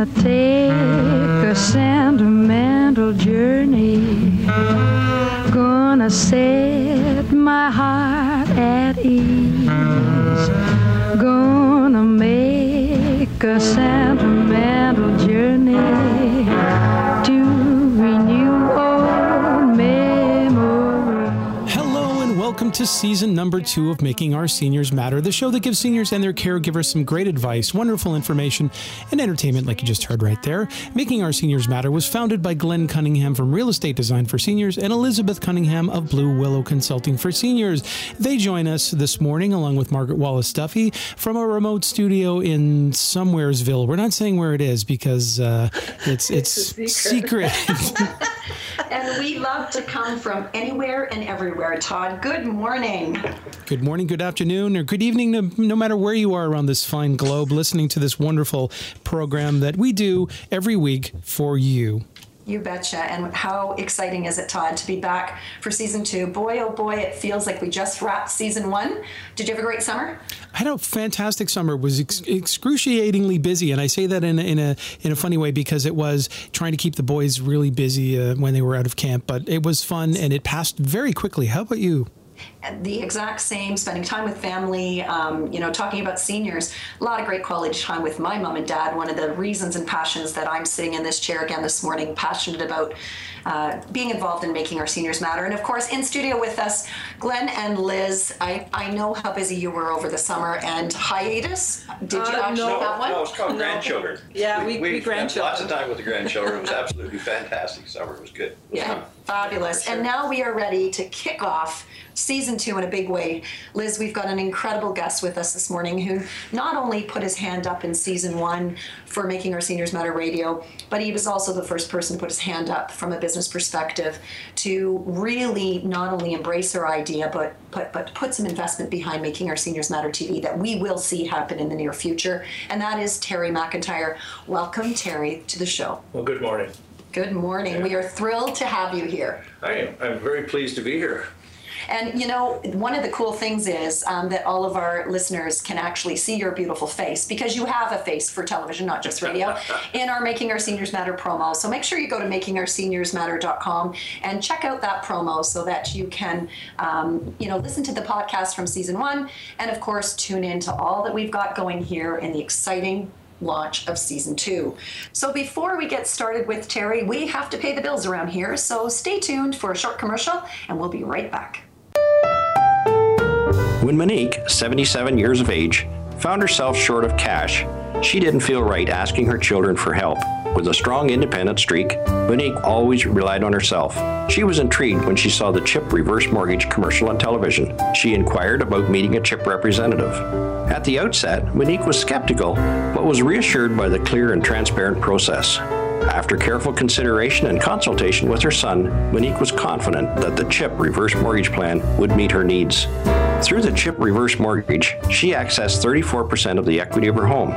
Gonna take a sentimental journey. Gonna set my heart at ease. Gonna make a to season number two of Making Our Seniors Matter, the show that gives seniors and their caregivers some great advice, wonderful information, and entertainment, like you just heard right there. Making Our Seniors Matter was founded by Glenn Cunningham from Real Estate Design for Seniors and Elizabeth Cunningham of Blue Willow Consulting for Seniors. They join us this morning, along with Margaret Wallace Duffy, from a remote studio in Somewheresville. We're not saying where it is because uh, it's it's, secret. And we love to come from anywhere and everywhere. Todd, good morning. Good morning, good afternoon, or good evening, no, no matter where you are around this fine globe, listening to this wonderful program that we do every week for you. You betcha. And how exciting is it, Todd, to be back for season two? Boy, oh boy, it feels like we just wrapped season one. Did you have a great summer? I had a fantastic summer. It was ex- excruciatingly busy, and I say that in a, in a in a funny way because it was trying to keep the boys really busy uh, when they were out of camp. But it was fun, and it passed very quickly. How about you? The exact same spending time with family um, you know talking about seniors a lot of great quality time with my mom and dad one of the reasons and passions that i'm sitting in this chair again this morning passionate about uh, being involved in making our seniors matter and of course in studio with us glenn and liz i, I know how busy you were over the summer and hiatus did you Uh, actually no. have one No, it's called No. grandchildren. Yeah, we- we spent grandchildren. Lots of time with the grandchildren. It was absolutely fantastic summer. It was good. It was Yeah, fun. fabulous. And now we are ready to kick off season two in a big way. Liz, we've got an incredible guest with us this morning who not only put his hand up in season one for Making Our Seniors Matter Radio, but he was also the first person to put his hand up from a business perspective to really not only embrace our idea, but but, but put some investment behind Making Our Seniors Matter TV that we will see happen in the near future. And that is Terry McIntyre. Welcome, Terry, to the show. Well, good morning. Good morning. We are thrilled to have you here. I am. I'm very pleased to be here. And you know, one of the cool things is um, that all of our listeners can actually see your beautiful face because you have a face for television, not just radio, in our Making Our Seniors Matter promo. So make sure you go to makingourseniorsmatter.com and check out that promo so that you can, um, you know, listen to the podcast from season one, and of course, tune in to all that we've got going here in the exciting launch of season two. So before we get started with Terry, we have to pay the bills around here. So stay tuned for a short commercial, and we'll be right back. When Monique, 77 years of age, found herself short of cash, she didn't feel right asking her children for help. With a strong independent streak, Monique always relied on herself. She was intrigued when she saw the CHIP reverse mortgage commercial on television. She inquired about meeting a CHIP representative. At the outset, Monique was skeptical, but was reassured by the clear and transparent process. After careful consideration and consultation with her son, Monique was confident that the CHIP reverse mortgage plan would meet her needs. Through the CHIP reverse mortgage, she accessed 34% of the equity of her home.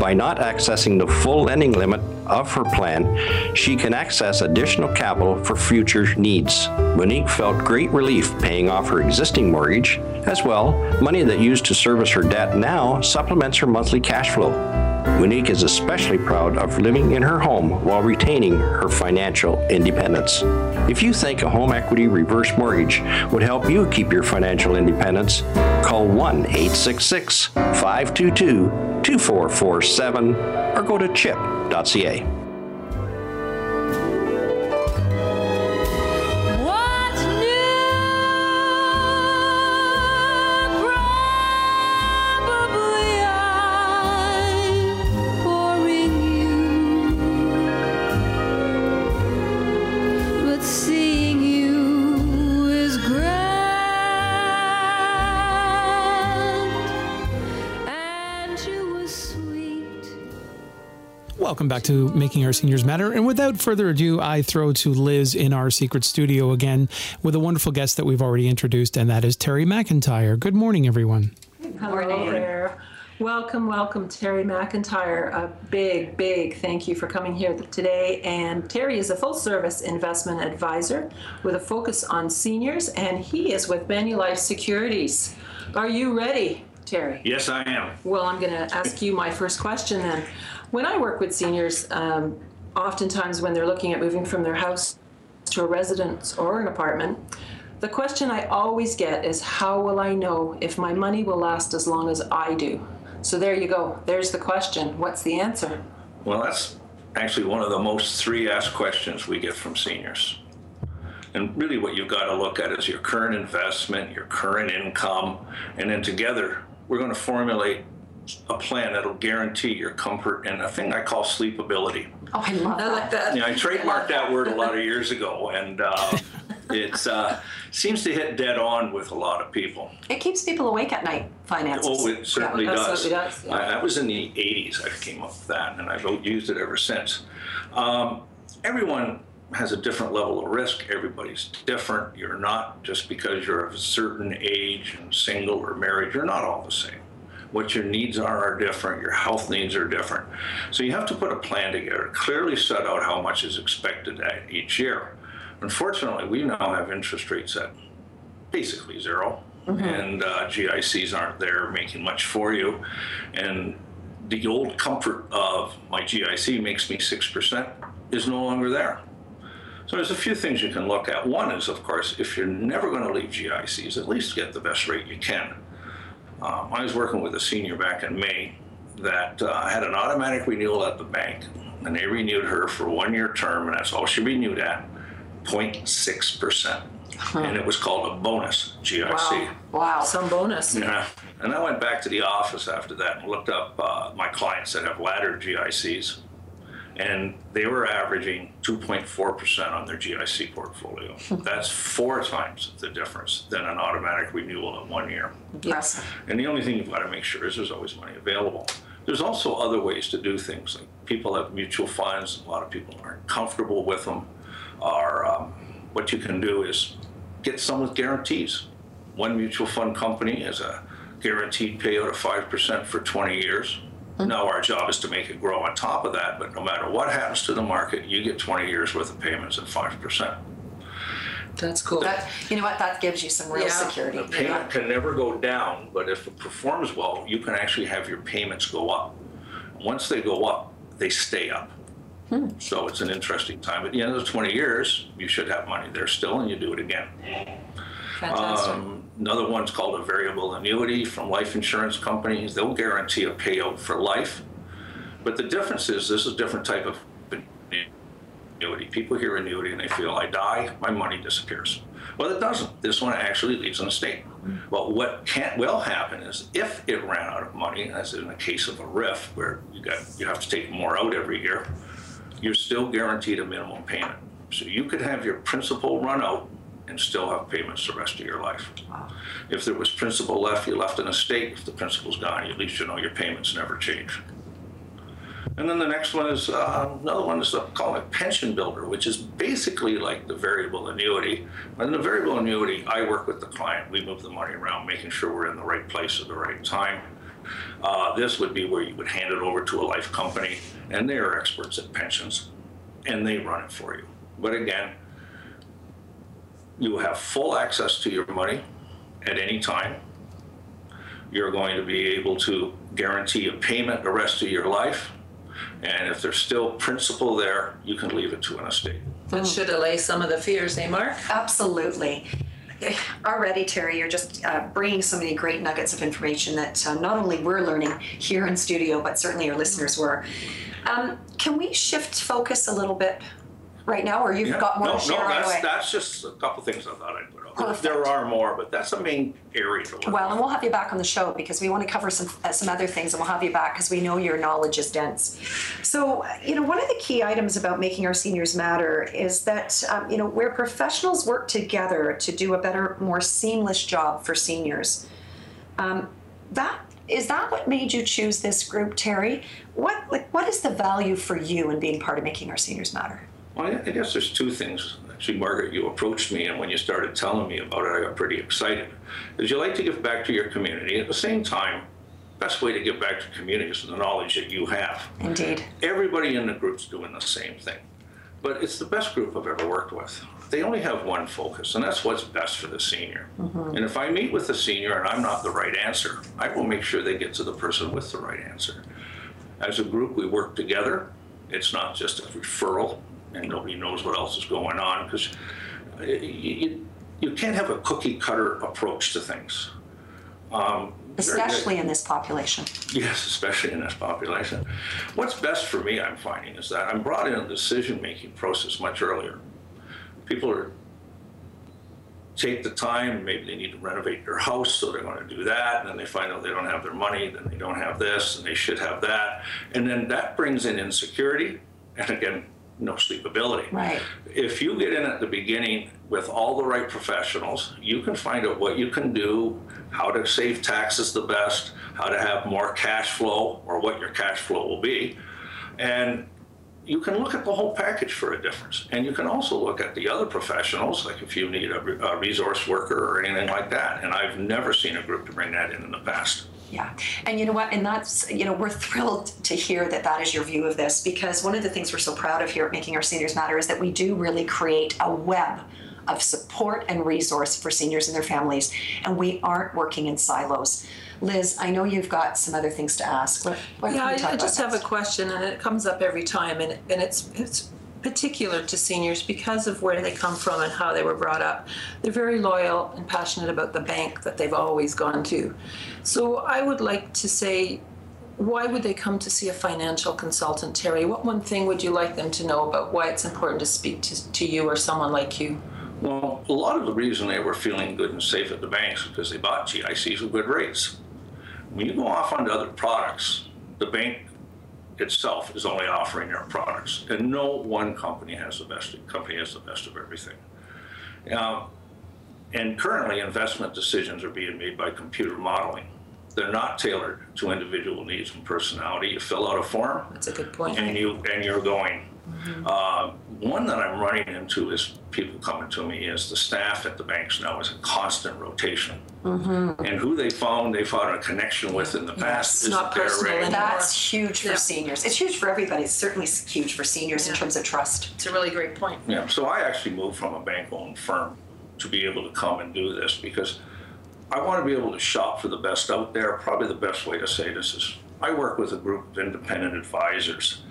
By not accessing the full lending limit of her plan, she can access additional capital for future needs. Monique felt great relief paying off her existing mortgage. As well, money that used to service her debt now supplements her monthly cash flow. Monique is especially proud of living in her home while retaining her financial independence. If you think a home equity reverse mortgage would help you keep your financial independence, call 1 866 522 2447 or go to chip.ca. Welcome back to Making Our Seniors Matter. And without further ado, I throw to Liz in our secret studio again with a wonderful guest that we've already introduced, and that is Terry McIntyre. Good morning, everyone. Hello there. Welcome, welcome, Terry McIntyre. A big, big thank you for coming here today. And Terry is a full service investment advisor with a focus on seniors, and he is with Manulife Securities. Are you ready Terry? Yes, I am. Well, I'm going to ask you my first question then. When I work with seniors, um, oftentimes when they're looking at moving from their house to a residence or an apartment, the question I always get is how will I know if my money will last as long as I do? So there you go. There's the question. What's the answer? Well, that's actually one of the most three asked questions we get from seniors. And really, what you've got to look at is your current investment, your current income, and then together, we're going to formulate a plan that'll guarantee your comfort and a thing I call sleepability. Oh, I love I like that. You know, I trademarked that word a lot of years ago, and uh, it uh, seems to hit dead on with a lot of people. It keeps people awake at night, finances. Oh, it certainly Yeah, does. absolutely does, yeah. I, that was in the 80s I came up with that, and I've used it ever since. Um, everyone has a different level of risk. Everybody's different. You're not just because you're of a certain age and single or married, you're not all the same. What your needs are are different. Your health needs are different. So you have to put a plan together, clearly set out how much is expected at each year. Unfortunately, we now have interest rates at basically 0 and uh, GICs aren't there making much for you. And the old comfort of my GIC makes me 6% is no longer there. So there's a few things you can look at. One is, of course, if you're never going to leave GICs, at least get the best rate you can. Um, I was working with a senior back in May that uh, had an automatic renewal at the bank, and they renewed her for one year term, and that's all she renewed at 0.6%. And it was called a bonus GIC. Wow. Wow. Some bonus. Yeah. And I went back to the office after that and looked up uh, my clients that have laddered GICs, and they were averaging 2.4% on their GIC portfolio. That's four times the difference than an automatic renewal in one year. Yes. And the only thing you've got to make sure is there's always money available. There's also other ways to do things. Like people have mutual funds. A lot of people aren't comfortable with them. Or um, what you can do is get some with guarantees. One mutual fund company has a guaranteed payout of five percent for 20 years. Now our job is to make it grow on top of that. But no matter what happens to the market, you get 20 years worth of payments at five percent. That's cool. That, you know what? That gives you some real Yeah. security. The payment can never go down, but if it performs well, you can actually have your payments go up. Once they go up, they stay up. So it's an interesting time. At the end of the 20 years, you should have money there still, and you do it again. Fantastic. Um, another one's called a variable annuity from life insurance companies. They'll guarantee a payout for life. But the difference is this is a different type of annuity. People hear annuity and they feel I die, my money disappears. Well, it doesn't. This one actually leaves an estate. Mm-hmm. But what can't well happen is if it ran out of money, as in the case of a RRIF, where you got you have to take more out every year, you're still guaranteed a minimum payment. So you could have your principal run out and still have payments the rest of your life. If there was principal left, you left an estate. If the principal's gone, at least you know your payments never change. And then the next one is uh, another one is called a pension builder, which is basically like the variable annuity. But in the variable annuity, I work with the client. We move the money around, making sure we're in the right place at the right time. Uh, this would be where you would hand it over to a life company, and they are experts at pensions, and they run it for you. But again, you have full access to your money at any time. You're going to be able to guarantee a payment the rest of your life. And if there's still principal there, you can leave it to an estate. That should allay some of the fears, eh, Mark? Absolutely. Already, Terry, you're just uh, bringing so many great nuggets of information that uh, not only we're learning here in studio, but certainly our listeners were. Um, can we shift focus a little bit right now, or you've Yeah. got more no, to share no, that's, that's just a couple things I thought I'd put up. Perfect. There are more, but that's the main area Well, and we'll have you back on the show because we want to cover some uh, some other things, and we'll have you back because we know your knowledge is dense. So, you know, one of the key items about making our seniors matter is that um, you know where professionals work together to do a better, more seamless job for seniors. Um, that is that what made you choose this group, Terry? What like what is the value for you in being part of making our seniors matter? Well, I I guess there's two things. Actually, Margaret, you approached me, and when you started telling me about it, I got pretty excited. Because you like to give back to your community. At the same time, best way to give back to community is the knowledge that you have. Indeed. Everybody in the group's doing the same thing. But it's the best group I've ever worked with. they only have one focus, and that's what's best for the senior. Mm-hmm. And if I meet with the senior and I'm not the right answer, I will make sure they get to the person with the right answer. As a group, we work together. It's not just a referral, and nobody knows what else is going on because you, you, you can't have a cookie cutter approach to things. Um. Especially in this population. Yes, especially in this population. What's best for me, I'm finding, is that I'm brought in a decision-making process much earlier. People are take the time, maybe they need to renovate their house, so they're going to do that, and then they find out they don't have their money, then they don't have this, and they should have that, and then that brings in insecurity, and again, no sleepability. Right. If you get in at the beginning with all the right professionals, you can find out what you can do, how to save taxes the best, how to have more cash flow, or what your cash flow will be, and you can look at the whole package for a difference. And you can also look at the other professionals, like if you need a, a resource worker or anything like that. And I've never seen a group to bring that in in the past. Yeah. And you know what? And that's, you know, we're thrilled to hear that that is your view of this because one of the things we're so proud of here at Making Our Seniors Matter is that we do really create a web of support and resource for seniors and their families. And we aren't working in silos. Liz, I know you've got some other things to ask. What, what Yeah, I, I just have a question, and it comes up every time, and, and it's it's particular to seniors because of where they come from and how they were brought up. They're very loyal and passionate about the bank that they've always gone to. So I would like to say, why would they come to see a financial consultant, Terry? What one thing would you like them to know about why it's important to speak to, to you or someone like you? Well, a lot of the reason they were feeling good and safe at the banks is because they bought GICs with good rates. When you go off onto other products, the bank itself is only offering their products, and no one company has the best. Company has the best of everything. Um, and currently, investment decisions are being made by computer modeling. They're not tailored to individual needs and personality. You fill out a form, That's a good point. and you and you're going. Uh, one that I'm running into is people coming to me is the staff at the banks now is a constant rotation, and who they found they found a connection with in the past Yes, not isn't personal ready. anymore. That's huge for Yeah. seniors. It's huge for everybody. It's certainly huge for seniors in terms of trust. It's a really great point. Yeah, so I actually moved from a bank-owned firm to be able to come and do this because I want to be able to shop for the best out there. Probably the best way to say this is I work with a group of independent advisors.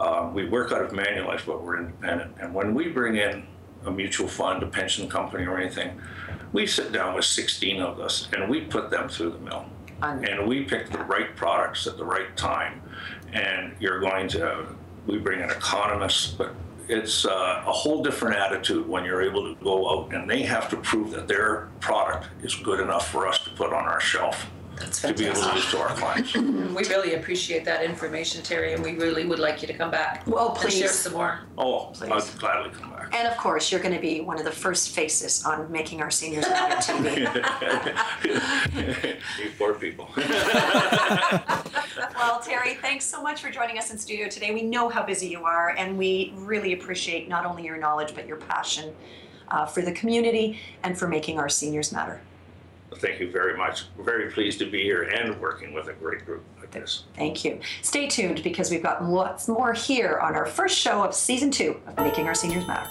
Uh, we work out of Manulife, but we're independent. And when we bring in a mutual fund, a pension company, or anything, we sit down with 16 of us and we put them through the mill. And we pick the right products at the right time. And you're going to, we bring in economists, but it's uh, a whole different attitude when you're able to go out and they have to prove that their product is good enough for us to put on our shelf That's to be able to fantastic. use to our clients. We really appreciate that information, Terry, and we really would like you to come back. Well, And share please. some more. Oh, Please. I'd gladly come back. And of course, you're going to be one of the first faces on Making Our Seniors Matter TV. you poor people. Well, Terry, thanks so much for joining us in studio today. We know how busy you are, and we really appreciate not only your knowledge, but your passion uh, for the community and for making our seniors matter. Thank you very much. We're very pleased to be here and working with a great group like this. Thank you. Stay tuned because we've got lots more here on our first show of season two of Making Our Seniors Matter.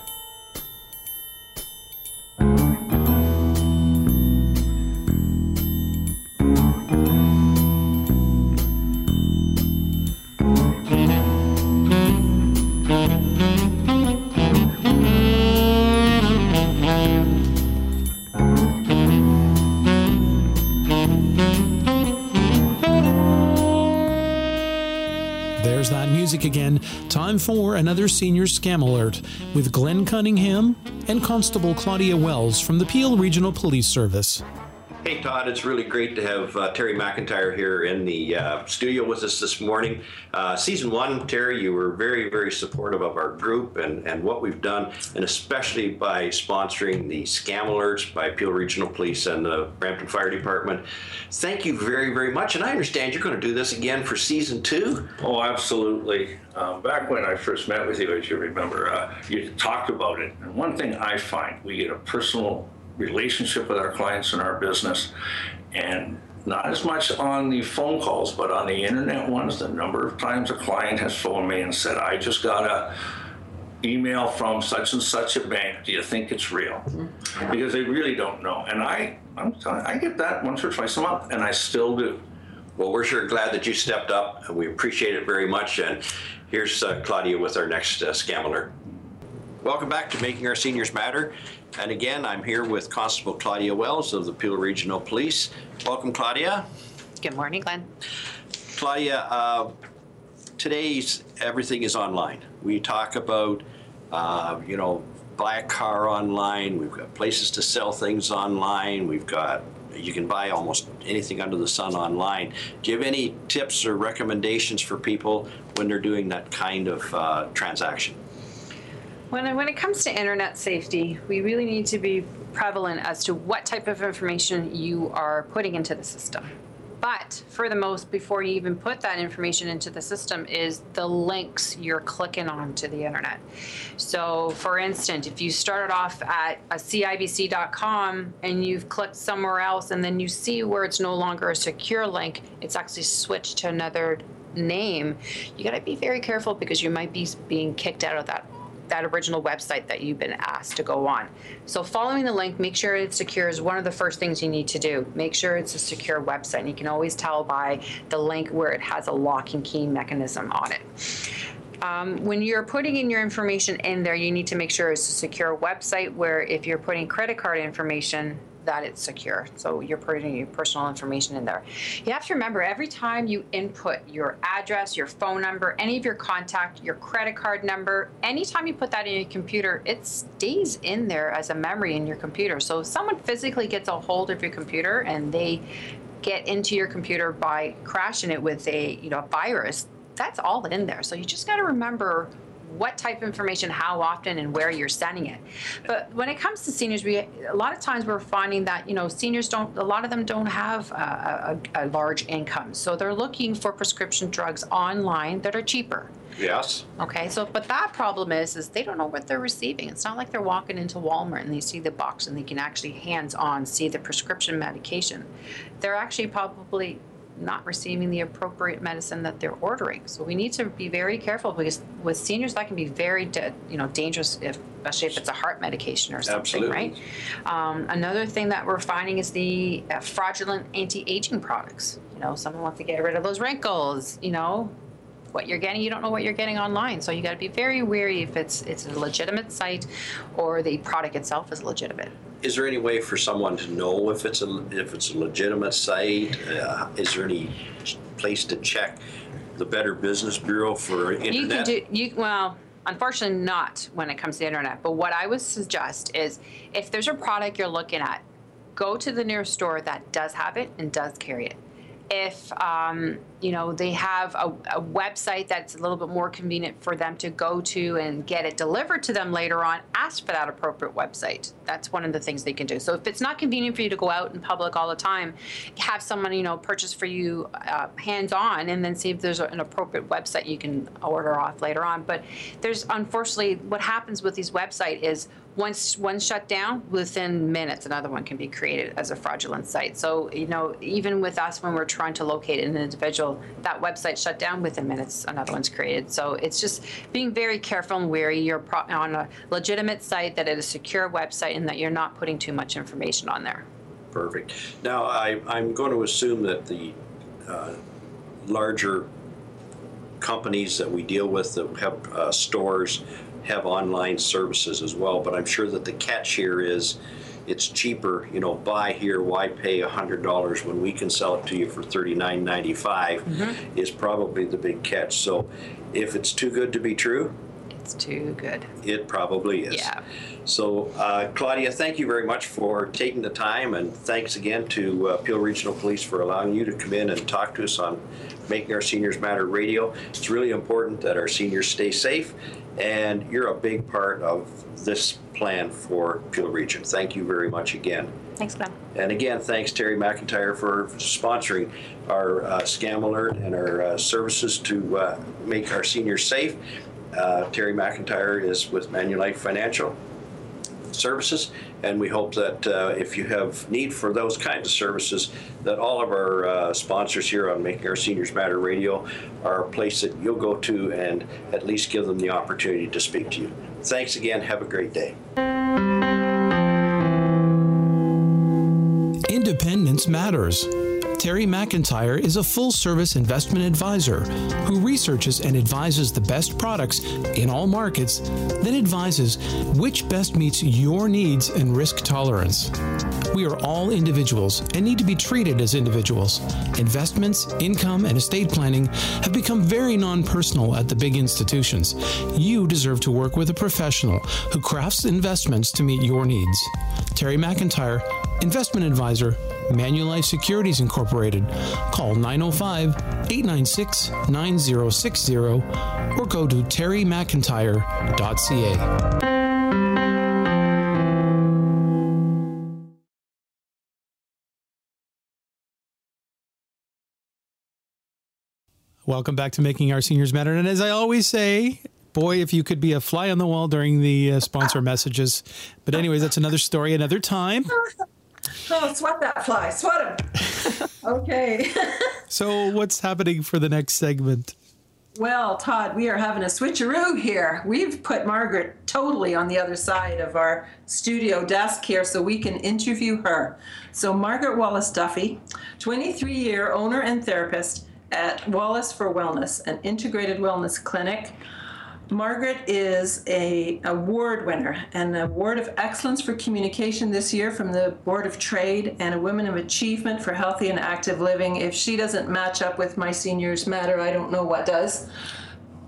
Music again. Time for another senior scam alert with Glenn Cunningham and Constable Claudia Wells from the Peel Regional Police Service. Hey, Todd, it's really great to have uh, Terry McIntyre here in the uh, studio with us this morning. Uh, season one, Terry, you were very, very supportive of our group and, and what we've done, and especially by sponsoring the scam alerts by Peel Regional Police and the Brampton Fire Department. Thank you very, very much. And I understand you're going to do this again for season two. Oh, absolutely. Um, back when I first met with you, as you remember, uh, you talked about it. And one thing I find, we get a personal relationship with our clients and our business, and not as much on the phone calls, but on the internet ones. The number of times a client has phoned me and said, "I just got a email from such and such a bank. Do you think it's real? Because they really don't know. And I, I'm telling, I get that once or twice a month, and I still do. Well, we're sure glad that you stepped up, and we appreciate it very much. And here's uh, Claudia with our next uh, scam alert. Welcome back to Making Our Seniors Matter. And again, I'm here with Constable Claudia Wells of the Peel Regional Police. Welcome, Claudia. Good morning, Glenn. Claudia, uh, today's everything is online. We talk about, uh, you know, buy a car online. We've got places to sell things online. We've got you can buy almost anything under the sun online. Do you have any tips or recommendations for people when they're doing that kind of uh, transaction? When it, when it comes to internet safety, we really need to be prevalent as to what type of information you are putting into the system. But for the most, before you even put that information into the system, is the links you're clicking on to the internet. So, for instance, if you started off at a CIBC.com and you've clicked somewhere else, and then you see where it's no longer a secure link, it's actually switched to another name. You got to be very careful because you might be being kicked out of that that original website that you've been asked to go on. So following the link, make sure it's secure is one of the first things you need to do. Make sure it's a secure website. And you can always tell by the link where it has a lock and key mechanism on it. Um, when you're putting in your information in there, you need to make sure it's a secure website where if you're putting credit card information, that it's secure. So you're putting your personal information in there. You have to remember every time you input your address, your phone number, any of your contact, your credit card number, anytime you put that in your computer, it stays in there as a memory in your computer. So if someone physically gets a hold of your computer and they get into your computer by crashing it with a you know a virus, that's all in there. So you just got to remember what type of information, how often, and where you're sending it. But when it comes to seniors, we a lot of times we're finding that you know seniors don't, a lot of them don't have a, a, a large income, so they're looking for prescription drugs online that are cheaper. Yes. Okay, so but that problem is is they don't know what they're receiving. It's not like they're walking into Walmart and they see the box and they can actually hands-on see the prescription medication. They're actually probably not receiving the appropriate medicine that they're ordering. So we need to be very careful because with seniors that can be very, you know, dangerous, if, especially if it's a heart medication or something, Absolutely. right? Um, another thing that we're finding is the uh, fraudulent anti-aging products. You know, someone wants to get rid of those wrinkles. You know, what you're getting, you don't know what you're getting online. So you got to be very wary if it's it's a legitimate site or the product itself is legitimate. Is there any way for someone to know if it's a if it's a legitimate site? Uh, is there any place to check the Better Business Bureau for internet? You can do you well. Unfortunately, not when it comes to the internet. But what I would suggest is, if there's a product you're looking at, go to the nearest store that does have it and does carry it. If um, you know they have a, a website that's a little bit more convenient for them to go to and get it delivered to them later on, ask for that appropriate website. That's one of the things they can do. So if it's not convenient for you to go out in public all the time, have someone you know purchase for you uh, hands on, and then see if there's an appropriate website you can order off later on. But there's unfortunately what happens with these website is once one shut down, within minutes another one can be created as a fraudulent site. So you know even with us when we're trying to locate an individual, that website shut down within minutes another one's created. So it's just being very careful and wary. You're on a legitimate site that it is a secure website and that you're not putting too much information on there. Perfect. Now, I, I'm going to assume that the uh, larger companies that we deal with that have uh, stores have online services as well, but I'm sure that the catch here is it's cheaper, you know, buy here, why pay $100 when we can sell it to you for $39.95 mm-hmm. is probably the big catch. So if it's too good to be true, It's too good. it probably is. Yeah. So, uh, Claudia, thank you very much for taking the time, and thanks again to uh, Peel Regional Police for allowing you to come in and talk to us on Making Our Seniors Matter Radio. It's really important that our seniors stay safe, and you're a big part of this plan for Peel Region. Thank you very much again. Thanks, Glenn. And again, thanks Terry McIntyre for sponsoring our uh, scam alert and our uh, services to uh, make our seniors safe. Uh, Terry McIntyre is with Manulife Financial. Services, and we hope that uh, if you have need for those kinds of services, that all of our uh, sponsors here on Making Our Seniors Matter Radio are a place that you'll go to and at least give them the opportunity to speak to you. Thanks again. Have a great day. Independence matters. Terry McIntyre is a full service investment advisor who researches and advises the best products in all markets, then advises which best meets your needs and risk tolerance. We are all individuals and need to be treated as individuals. Investments, income, and estate planning have become very non personal at the big institutions. You deserve to work with a professional who crafts investments to meet your needs. Terry McIntyre, investment advisor, Manulife Securities Incorporated. Call 905 896 9060 or go to terrymcintyre.ca. Welcome back to Making Our Seniors Matter. And as I always say, boy, if you could be a fly on the wall during the uh, sponsor messages. But, anyways, that's another story, another time. Oh, sweat that fly, sweat him. okay. So, what's happening for the next segment? Well, Todd, we are having a switcheroo here. We've put Margaret totally on the other side of our studio desk here so we can interview her. So, Margaret Wallace Duffy, 23 year owner and therapist at Wallace for Wellness, an integrated wellness clinic. Margaret is a award winner, an award of excellence for communication this year from the Board of Trade, and a Women of Achievement for Healthy and Active Living. If she doesn't match up with my seniors matter, I don't know what does.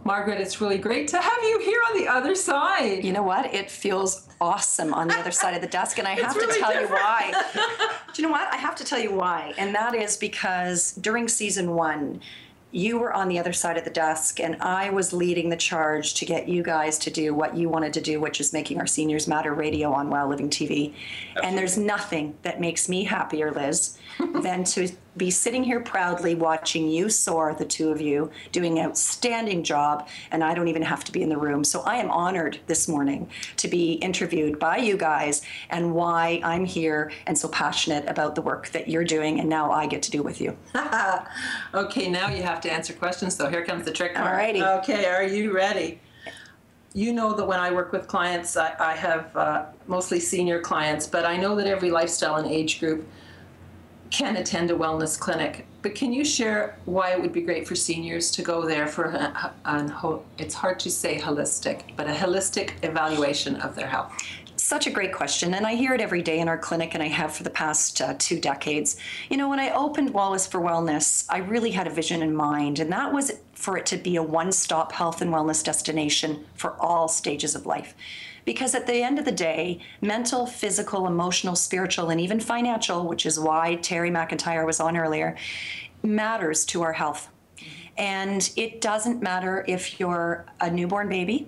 Margaret, it's really great to have you here on the other side. You know what? It feels awesome on the other side of the desk, and I have really to tell you why. Do you know what? I have to tell you why, and that is because during season one, you were on the other side of the desk, and I was leading the charge to get you guys to do what you wanted to do, which is making our seniors matter radio on Wow Living TV. And there's nothing that makes me happier, Liz, than to be sitting here proudly watching you soar, the two of you, doing an outstanding job, and I don't even have to be in the room. So I am honored this morning to be interviewed by you guys and why I'm here and so passionate about the work that you're doing, and now I get to do with you. Okay, now you have to answer questions, so here comes the trick All righty. Okay, are you ready? You know that when I work with clients, I, I have uh, mostly senior clients, but I know that every lifestyle and age group can attend a wellness clinic. But can you share why it would be great for seniors to go there for an it's hard to say holistic, but a holistic evaluation of their health? Such a great question, and I hear it every day in our clinic, and I have for the past uh, two decades. You know, when I opened Wallace for Wellness, I really had a vision in mind, and that was for it to be a one stop health and wellness destination for all stages of life. Because at the end of the day, mental, physical, emotional, spiritual, and even financial, which is why Terry McIntyre was on earlier, matters to our health. And it doesn't matter if you're a newborn baby,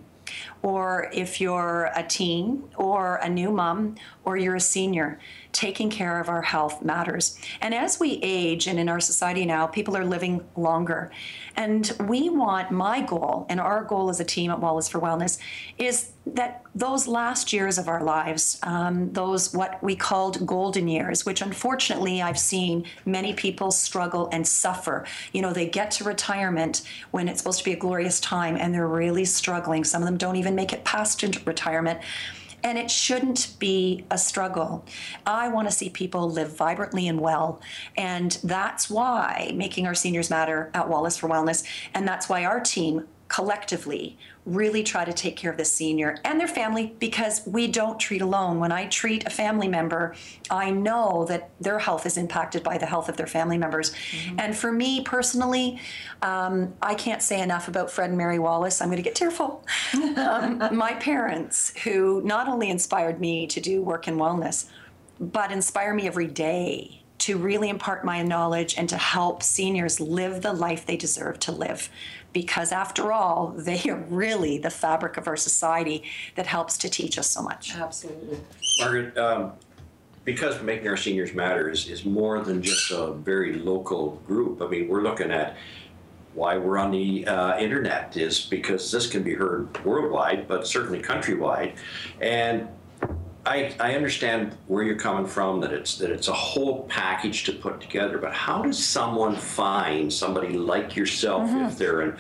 or if you're a teen, or a new mom, or you're a senior. Taking care of our health matters. And as we age, and in our society now, people are living longer. And we want my goal, and our goal as a team at Wallace for Wellness, is that those last years of our lives, um, those what we called golden years, which unfortunately I've seen many people struggle and suffer. You know, they get to retirement when it's supposed to be a glorious time and they're really struggling. Some of them don't even make it past into retirement. And it shouldn't be a struggle. I want to see people live vibrantly and well. And that's why making our seniors matter at Wallace for Wellness. And that's why our team collectively really try to take care of the senior and their family because we don't treat alone. When I treat a family member, I know that their health is impacted by the health of their family members. And for me personally, um, I can't say enough about Fred and Mary Wallace. I'm going to get tearful. um, my parents, who not only inspired me to do work in wellness, but inspire me every day to really impart my knowledge and to help seniors live the life they deserve to live. Because after all, they are really the fabric of our society that helps to teach us so much. Absolutely. Margaret, um, because Making Our Seniors Matter is, is more than just a very local group. I mean, we're looking at why we're on the uh, internet is because this can be heard worldwide, but certainly countrywide. And I, I understand where you're coming from, that it's that it's a whole package to put together, but how does someone find somebody like yourself if they're in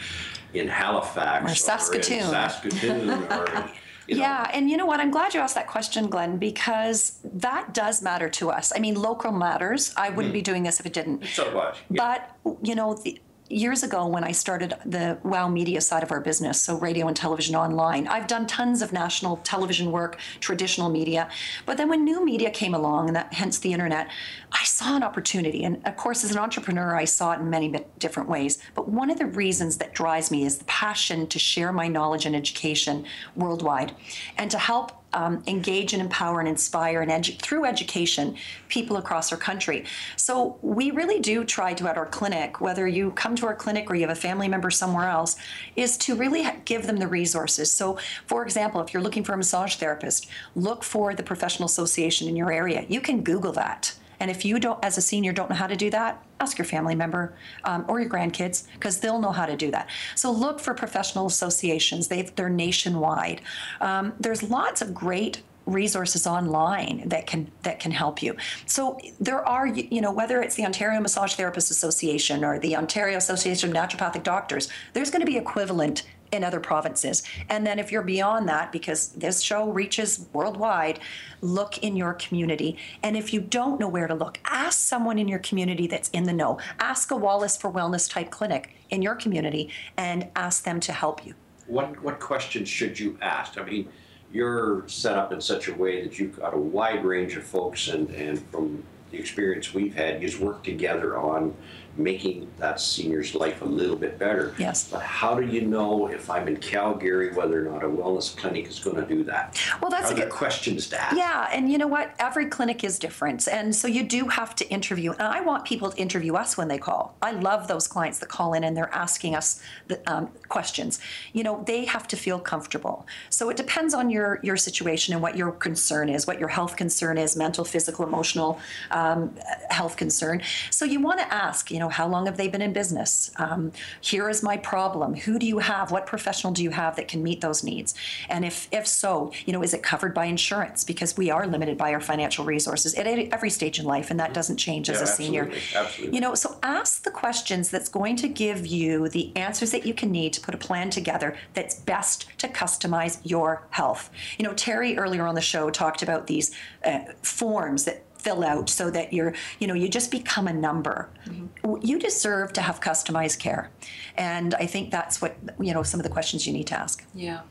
in Halifax Mm-hmm. Or Saskatoon. in Saskatoon or you know, Yeah, and you know what? I'm glad you asked that question, Glenn, because that does matter to us. I mean, local matters. I wouldn't be doing this if it didn't. so what? Yeah. But you know, the, years ago when I started the WOW Media side of our business, so radio and television online, I've done tons of national television work, traditional media. But then when new media came along, and that hence the internet, I saw an opportunity. And of course, as an entrepreneur, I saw it in many different ways. But one of the reasons that drives me is the passion to share my knowledge and education worldwide, and to help um, engage and empower and inspire and edu- through education people across our country. So we really do try to at our clinic, whether you come to our clinic or you have a family member somewhere else, is to really give them the resources. So, for example, if you're looking for a massage therapist, look for the professional association in your area. You can Google that. And if you don't, as a senior, don't know how to do that, ask your family member um, or your grandkids because they'll know how to do that. So look for professional associations. They they're nationwide. Um, there's lots of great resources online that can that can help you. So there are you know whether it's the Ontario Massage Therapists Association or the Ontario Association of Naturopathic Doctors, there's going to be equivalent in other provinces. And then if you're beyond that, because this show reaches worldwide, look in your community. And if you don't know where to look, ask someone in your community that's in the know. Ask a Wallace for Wellness type clinic in your community and ask them to help you. what what questions should you ask? I mean, you're set up in such a way that you've got a wide range of folks, and and from the experience we've had, you work together on making that senior's life a little bit better. Yes. But how do you know if I'm in Calgary whether or not a wellness clinic is going to do that? Well, that's Are a good- questions to ask? Yeah, and you know what? Every clinic is different. And so you do have to interview. And I want people to interview us when they call. I love those clients that call in and they're asking us the um, questions. You know, they have to feel comfortable. So it depends on your, your situation and what your concern is, what your health concern is mental, physical, emotional um, health concern. So you want to ask, you know, how long have they been in business? Um, here is my problem. Who do you have? What professional do you have that can meet those needs? And if if so, you know, is it covered by insurance? Because we are limited by our financial resources at every stage in life, and that doesn't change as Yeah, a senior. absolutely, absolutely. You know, so ask the questions that's going to give you the answers that you can need to put a plan together that's best to customize your health. You know, Terry earlier on the show talked about these uh, forms that fill out so that you're you know you just become a number mm-hmm. you deserve to have customized care and i think that's what you know some of the questions you need to ask Yeah.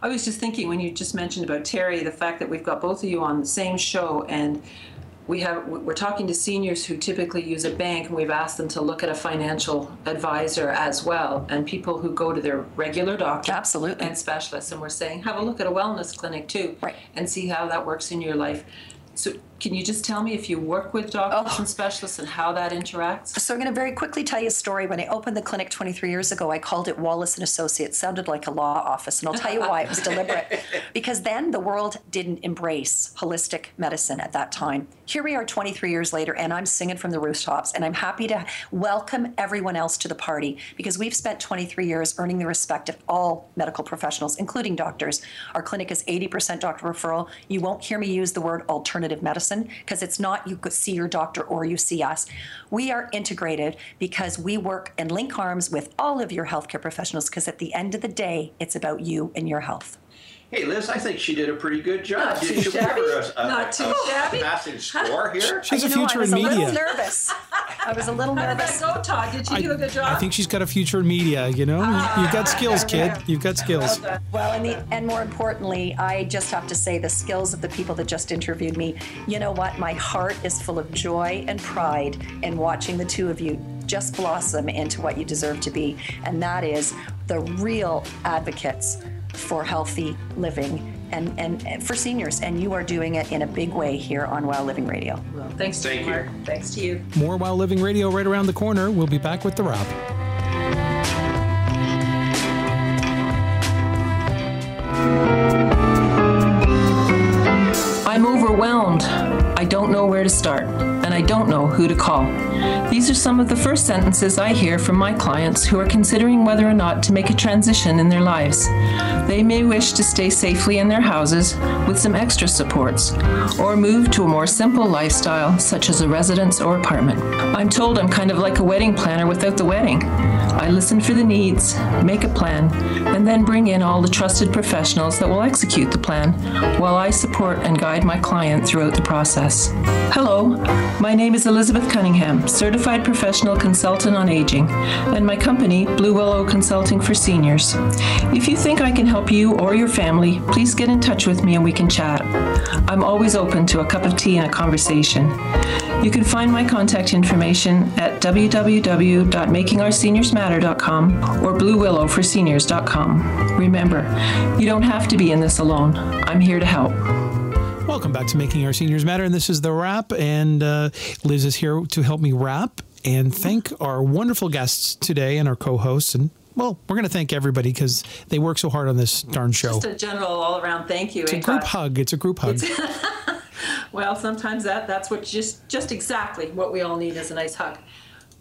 I was just thinking when you just mentioned about Terry, the fact that we've got both of you on the same show and we have we're talking to seniors who typically use a bank and we've asked them to look at a financial advisor as well and people who go to their regular doctor Absolutely. and specialists and we're saying have a look at a wellness clinic too Right. and see how that works in your life. So can you just tell me if you work with doctors Oh. and specialists and how that interacts? So I'm going to very quickly tell you a story. When I opened the clinic 23 years ago, I called it Wallace and Associates. Sounded like a law office, and I'll tell you why. It was deliberate because then the world didn't embrace holistic medicine at that time. Here we are 23 years later, and I'm singing from the rooftops, and I'm happy to welcome everyone else to the party because we've spent 23 years earning the respect of all medical professionals, including doctors. Our clinic is 80% doctor referral. You won't hear me use the word alternative medicine because it's not you see your doctor or you see us. We are integrated because we work and link arms with all of your healthcare professionals because at the end of the day, it's about you and your health. Hey, Liz, I think she did a pretty good job. Not too you shabby. her a- a- Not too a shabby. Passing score here. She's a You know, future I was a little nervous. I was a little nervous. that go, Todd? Did you do a good job? I think she's got a future in media, you know? You- You've got ah, skills, kid. You've got skills. Uh, well, and, the, and more importantly, I just have to say the skills of the people that just interviewed me. You know what? My heart is full of joy and pride in watching the two of you just blossom into what you deserve to be. And that is the real advocates for healthy living and, and, and for seniors. And you are doing it in a big way here on Wow Living Radio. Well, thanks Thank you, you. Mark. Thanks to you. More Wow Living Radio right around the corner. We'll be back with The Rob. I'm overwhelmed. I don't know where to start, and I don't know who to call. These are some of the first sentences I hear from my clients who are considering whether or not to make a transition in their lives. They may wish to stay safely in their houses with some extra supports, or move to a more simple lifestyle, such as a residence or apartment. I'm told I'm kind of like a wedding planner without the wedding. I listen for the needs, make a plan, and then bring in all the trusted professionals that will execute the plan while I support and guide my client throughout the process. Hello, my name is Elizabeth Cunningham, certified professional consultant on aging, and my company, Blue Willow Consulting for Seniors. If you think I can help you or your family, please get in touch with me and we can chat. I'm always open to a cup of tea and a conversation. You can find my contact information at www.makingourseniorsmatter.com or bluewillowforseniors.com. Remember, you don't have to be in this alone. I'm here to help. Welcome back to Making Our Seniors Matter, and this is the wrap. And uh, Liz is here to help me wrap and thank our wonderful guests today and our co-hosts. And well, we're going to thank everybody because they work so hard on this darn show. Just a general all-around thank you. It's a group hug. It's a group hug. well, sometimes that that's what just just exactly what we all need is a nice hug.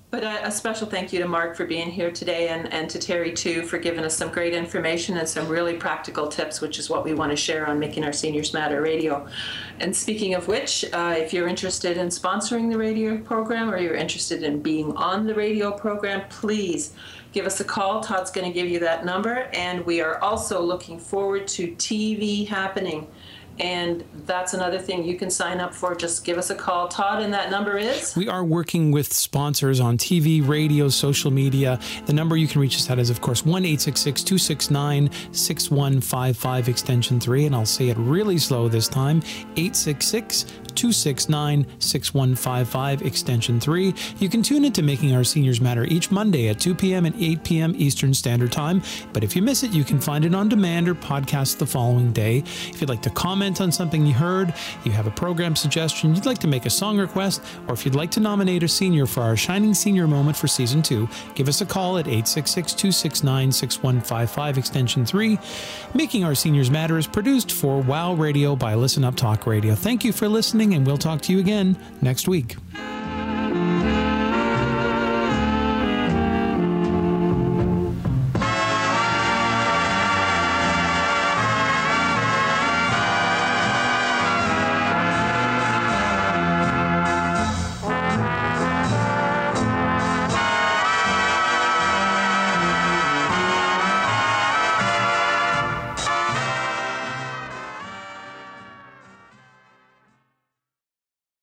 But a, a, special thank you to Mark for being here today and, and to Terry too for giving us some great information and some really practical tips, which is what we want to share on Making Our Seniors Matter radio. And speaking of which, uh, if you're interested in sponsoring the radio program or you're interested in being on the radio program, please give us a call. Todd's going to give you that number. And we are also looking forward to TV happening and that's another thing you can sign up for. Just give us a call, Todd, and that number is? We are working with sponsors on TV, radio, social media. The number you can reach us at is, of course, 1 269 6155 extension 3. And I'll say it really slow this time 866 269 6155 extension 3. You can tune into Making Our Seniors Matter each Monday at 2 p.m. and 8 p.m. Eastern Standard Time. But if you miss it, you can find it on demand or podcast the following day. If you'd like to comment on something you heard, you have a program suggestion, you'd like to make a song request, or if you'd like to nominate a senior for our Shining Senior Moment for Season 2, give us a call at 866 269 6155 extension 3. Making Our Seniors Matter is produced for WOW Radio by Listen Up Talk Radio. Thank you for listening, and we'll talk to you again next week.